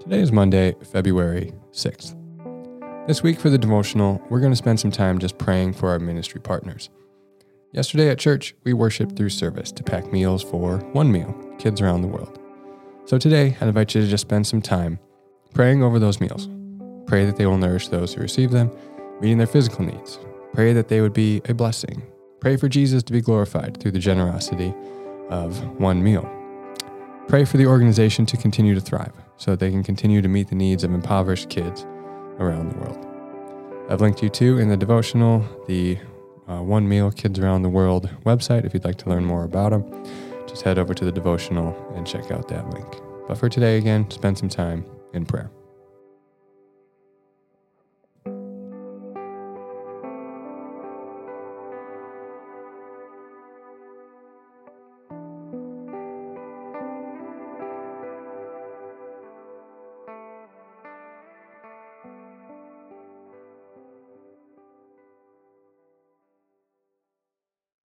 Today is Monday, February 6th. This week for the devotional, we're going to spend some time just praying for our ministry partners. Yesterday at church, we worshiped through service to pack meals for one meal, kids around the world. So today, I invite you to just spend some time praying over those meals. Pray that they will nourish those who receive them, meeting their physical needs. Pray that they would be a blessing. Pray for Jesus to be glorified through the generosity of one meal. Pray for the organization to continue to thrive so that they can continue to meet the needs of impoverished kids around the world. I've linked you to in the devotional the uh, One Meal Kids Around the World website if you'd like to learn more about them. Just head over to the devotional and check out that link. But for today, again, spend some time in prayer.